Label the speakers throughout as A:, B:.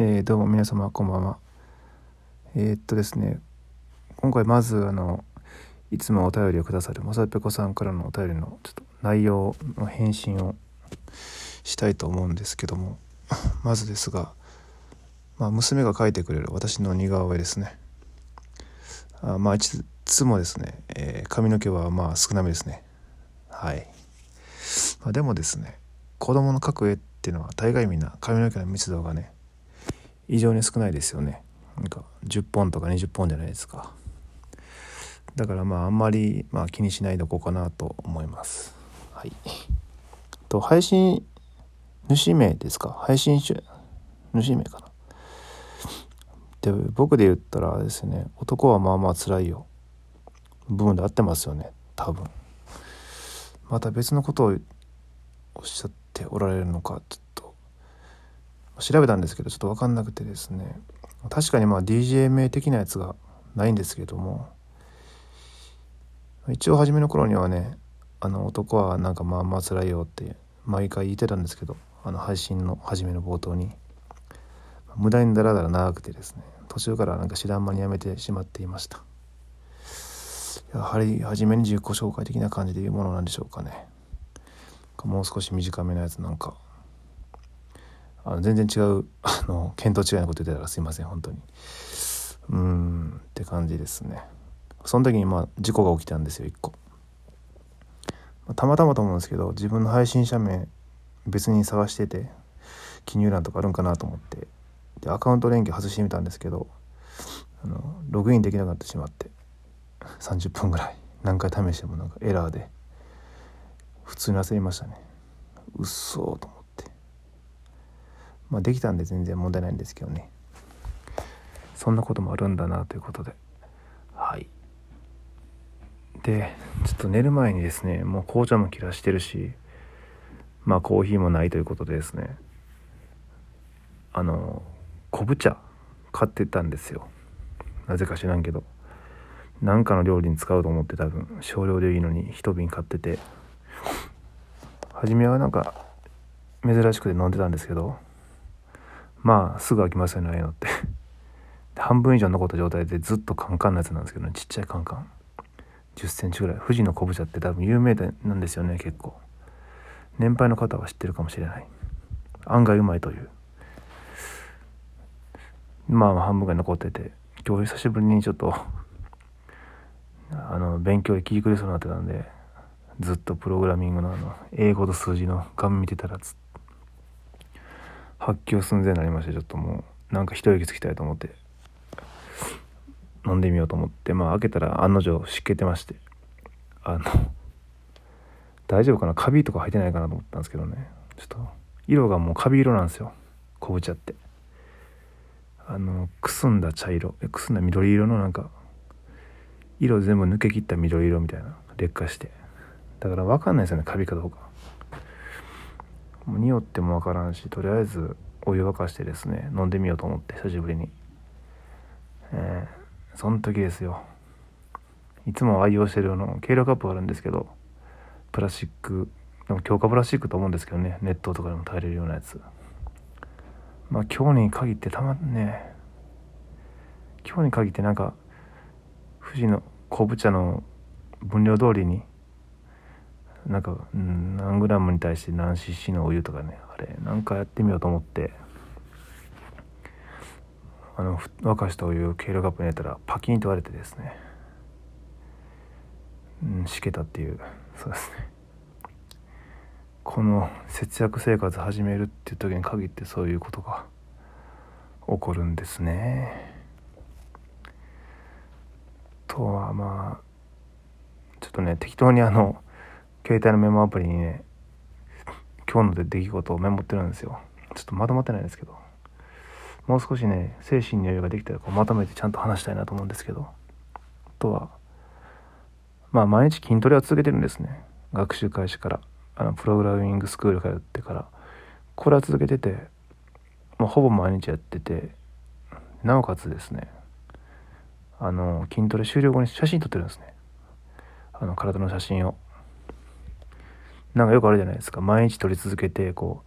A: えー、どうも皆様こんばんは。えー、っとですね、今回まずあのいつもお便りをくださるまさぺこさんからのお便りのちょっと内容の返信をしたいと思うんですけども、まずですが、まあ、娘が描いてくれる私の似顔絵ですね。あまあいつもですね、えー、髪の毛はまあ少なめですね。はい。まあ、でもですね、子供の描く絵っていうのは大概みんな髪の毛の密度がね異常に少ないですよね。なんか10本とか20本じゃないですか。だからまああんまりまあ気にしないでおこうかなと思います。はい。と配信主名ですか？配信主主名かな。で僕で言ったらですね男はまあまあ辛いよ。部分で合ってますよね多分。また別のことをおっしゃっておられるのかちょっと調べたんですけどちょっと分かんなくてですね。確かにまあ DJ 名的なやつがないんですけども。一応初めの頃にはねあの男はなんかまあまあ辛いよって毎回言ってたんですけどあの配信の初めの冒頭に。無駄にだらだら長くてですね。途中からなんか知らん間にやめてしまっていました。やはり初めに自己紹介的な感じで言うものなんでしょうかね。もう少し短めのやつなんか。あの全然違う あの見当違いなこと言ってたらすいません本当に。うんって感じですね。その時にまあ事故が起きたんですよ1個。たまたまと思うんですけど自分の配信者名別に探してて記入欄とかあるんかなと思って。でアカウント連携外してみたんですけどあのログインできなくなってしまって30分ぐらい。何回試してもなんかエラーで。普通に焦りましたね。うっそーと思って。まあできたんで全然問題ないんですけどね。そんなこともあるんだなということで。はい。でちょっと寝る前にですねもう紅茶も切らしてるしまあコーヒーもないということでですね。あの昆布茶買ってたんですよ。なぜか知らんけど。何かの料理に使うと思って多分少量でいいのに一瓶買ってて。初めはなんか珍しくて飲んでたんですけど。まあすぐ飽きますよねああいうのって。半分以上残った状態でずっとカンカンのやつなんですけどね。ちっちゃいカンカン。1 0センチぐらい。富士の昆布茶って多分有名なんですよね結構。年配の方は知ってるかもしれない。案外うまいという。まあ半分ぐらい残ってて。今日久しぶりにちょっとあの勉強で聞きくれそうになってたんでずっとプログラミングのあの英語と数字の画面見てたら発狂寸前になりましてちょっともうなんか一息つきたいと思って。飲んでみようと思ってまあ開けたら案の定湿気てまして。あの大丈夫かな？カビとか入ってないかなと思ったんですけどね。ちょっと色がもうカビ色なんですよ。昆布茶って。あのくすんだ茶色。くすんだ緑色のなんか色全部抜けきった緑色みたいな。劣化して。だから分かんないですよねカビかどうか。匂っても分からんしとりあえずお湯沸かしてですね飲んでみようと思って久しぶりに。えー、その時ですよ。いつも愛用してるあの計量カップがあるんですけどプラスチックでも強化プラスチックと思うんですけどね熱湯とかでも耐えれるようなやつ。まあ今日に限ってたまんね今日に限ってなんか富士の昆布茶の分量通りになんか、うん、何グラムに対して何 cc のお湯とかねあれなんかやってみようと思って。あの沸かしたお湯をケールカップに入れたらパキンと割れてですね。うんしけたっていう。そうですね。この節約生活始めるっていう時に限ってそういうことが起こるんですね。とはまあちょっとね適当にあの携帯のメモアプリにね今日ので出来事をメモってるんですよ。ちょっとまとまってないですけど。もう少しね精神に余裕ができたらこうまとめてちゃんと話したいなと思うんですけど。あとはまあ毎日筋トレは続けてるんですね。学習開始から。あのプログラミングスクール通ってから。これは続けててもうほぼ毎日やっててなおかつですねあの筋トレ終了後に写真撮ってるんですね。あの体の写真を。なんかよくあるじゃないですか。毎日撮り続けてこ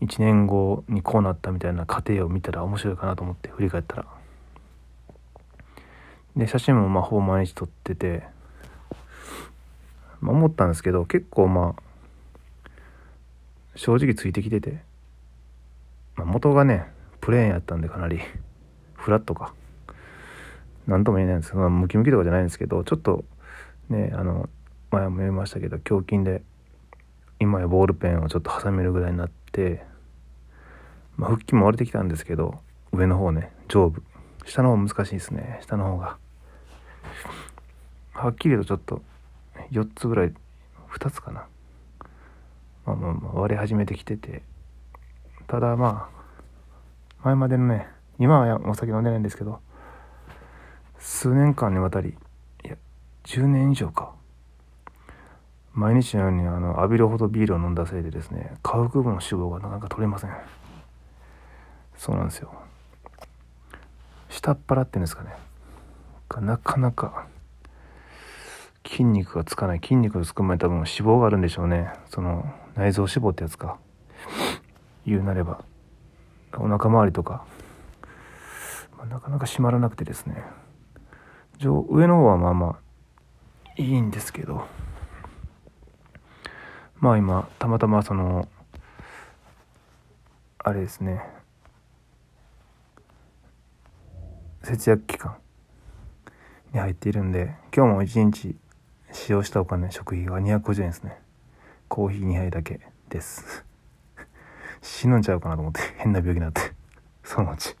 A: う1年後にこうなったみたいな過程を見たら面白いかなと思って振り返ったら。で写真もまあほぼ毎日撮ってて、まあ、思ったんですけど結構まあ正直ついてきてて、まあ、元がねプレーンやったんでかなり。フラットか。何とも言えないんですけど、まあ、ムキムキとかじゃないんですけどちょっとねあの前も言いましたけど胸筋で今やボールペンをちょっと挟めるぐらいになって、まあ、腹筋も割れてきたんですけど上の方ね上部。下の方難しいですね。下の方が。はっきりとちょっと4つぐらい2つかな、まあ、まあまあ割れ始めてきてて。ただまあ前までのね今はお酒飲んでないんですけど数年間にわたりいや10年以上か。毎日のようにあの浴びるほどビールを飲んだせいでですね下腹部の脂肪がなかなか取れません。そうなんですよ。下っ腹っていうんですかね。なかなか筋肉がつかない筋肉がつく前に多分脂肪があるんでしょうね。その内臓脂肪ってやつか。言うなれば。お腹周りとか、まあ、なかなか締まらなくてですね。上上の方はまあまあいいんですけど。まあ今たまたまそのあれですね。節約期間に入っているんで今日も一日使用したお金食費が250円ですね。コーヒー2杯だけです。死ぬんちゃうかなと思って変な病気になって そのうち。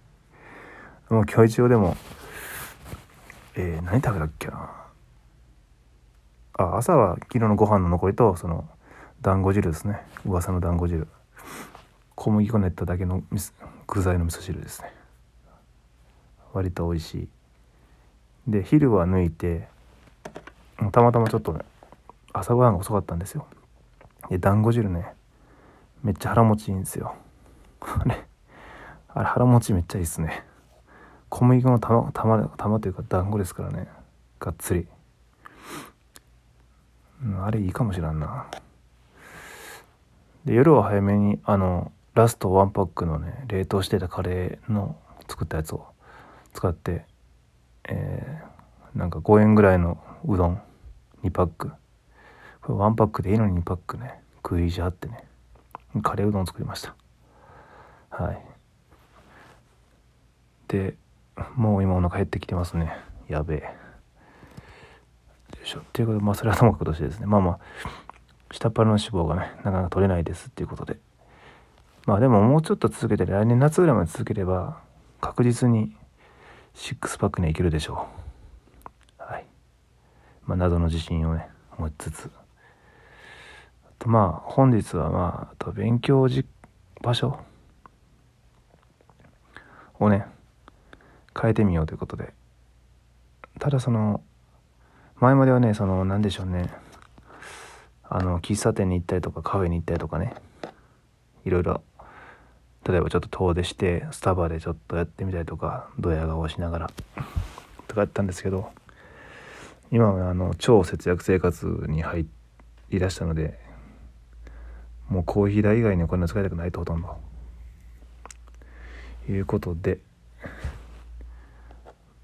A: もう今日一応でもえー、何食べたっけな。あ朝は昨日のご飯の残りとその団子汁ですね。噂の団子汁。小麦粉練っただけの具材の味噌汁ですね。割と美味しい。で昼は抜いてたまたまちょっとね朝ごはんが遅かったんですよ。で団子汁ねめっちゃ腹持ちいいんですよ。あれあれ腹持ちめっちゃいいっすね。小麦粉の玉玉玉というか団子ですからね。がっつり、うん、あれいいかもしらんな。で夜は早めにあのラストワンパックのね冷凍してたカレーの作ったやつを使って、えー、なんか5円ぐらいのうどん2パック。これワンパックでいいのに2パックね。食い意地張ってね。カレーうどん作りました。はい。でもう今お腹減ってきてますね。やべえ。よいしょ。っていうことでまあそれはともかくとしてですね。まあまあ下っ腹の脂肪がねなかなか取れないですっていうことで。まあでももうちょっと続けて来年夏ぐらいまで続ければ確実にシックスパックにはいけるでしょう。はい。まあ謎の自信をね持ちつつ。あとまあ本日はまああと勉強じ場所をね変えてみようということで。ただその前まではねその何でしょうね。あの喫茶店に行ったりとかカフェに行ったりとかね。いろいろ。例えばちょっと遠出してスタバでちょっとやってみたりとかドヤ顔しながら。とかやったんですけど今はあの超節約生活に入りだしたのでもうコーヒー代以外にお金使いたくないとほとんど。いうことで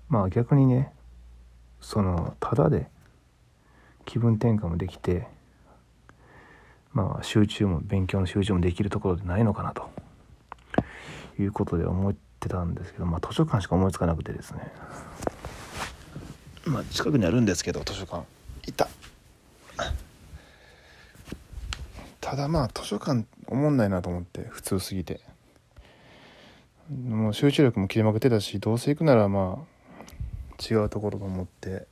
A: まあ逆にねそのただで気分転換もできてまあ集中も勉強の集中もできるところでないのかなということで思ってたんですけどまあ図書館しか思いつかなくてですね。まあ近くにあるんですけど図書館。いた。ただまあ図書館思んないなと思って普通すぎて。もう集中力も切れまくってたしどうせ行くならまあ違うところと思って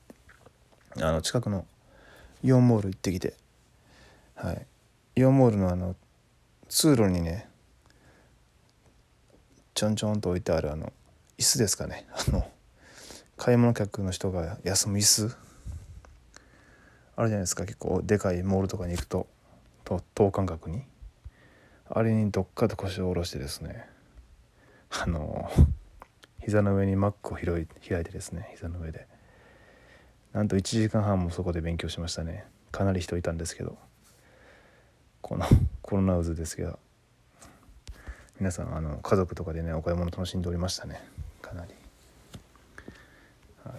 A: あの近くのイオンモール行ってきて。はい。イオンモールのあの通路にねちょんちょんと置いてあるあの椅子ですかね。あの買い物客の人が休む椅子。あるじゃないですか。結構でかいモールとかに行くと等間隔に。あれにどっかと腰を下ろしてですね。あの膝の上にマックを開い開いてですね。膝の上で。なんと1時間半もそこで勉強しましたね。かなり人いたんですけど。この コロナ渦ですけど。皆さんあの家族とかでねお買い物楽しんでおりましたね。かなり、はい、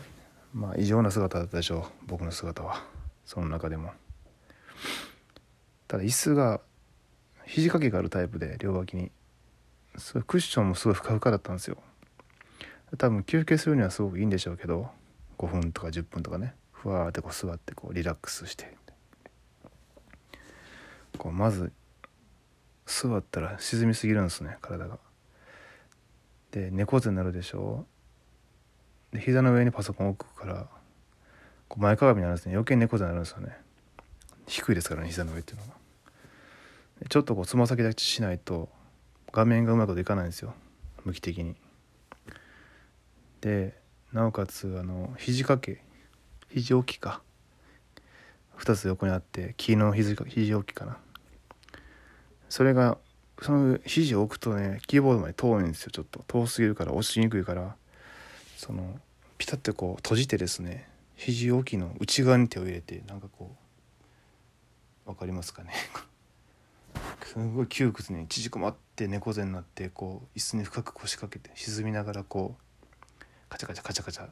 A: まあ異常な姿だったでしょう。僕の姿は。その中でも。ただ椅子が肘掛けがあるタイプで両脇にそれクッションもすごいふかふかだったんですよ。多分休憩するにはすごくいいんでしょうけど。5分とか10分とかね。ふわーってこう座ってこうリラックスして。こうまず座ったら沈みすぎるんですね体が。で猫背になるでしょで膝の上にパソコン置くからこう前かがみになるんですね。余計猫背になるんですよね。低いですからね膝の上っていうのがちょっとこうつま先立ちしないと画面がうまいこといかないんですよ。向き的に。でなおかつあの肘掛け。肘置きか。2つ横にあって木の肘肘置きかな。それがその肘を置くとねキーボードまで遠いんですよちょっと。遠すぎるから押しにくいから。そのピタッとこう閉じてですね肘置きの内側に手を入れてなんかこう分かりますかね。すごい窮屈に縮こまって猫背になってこう椅子に深く腰掛けて沈みながらこうカチャカチャカチャカチャ。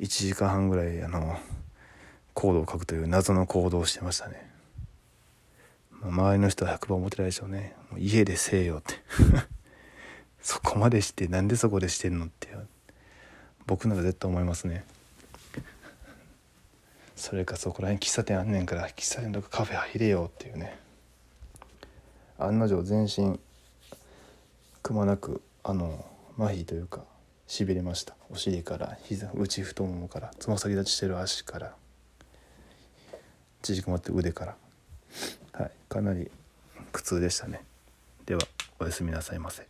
A: 1時間半ぐらいあのコードを書くという謎の行動をしてましたね。周りの人は100番思ってないでしょうね。もう家でせえよって。そこまでしてなんでそこでしてんのって僕なら絶対思いますね。それかそこら辺喫茶店あんねんから喫茶店とかカフェ入れようっていうね。案の定全身くまなくあの麻痺というかしびれました。お尻から膝内太ももからつま先立ちしてる足から。縮こまって腕から。はい。かなり苦痛でしたね。ではおやすみなさいませ。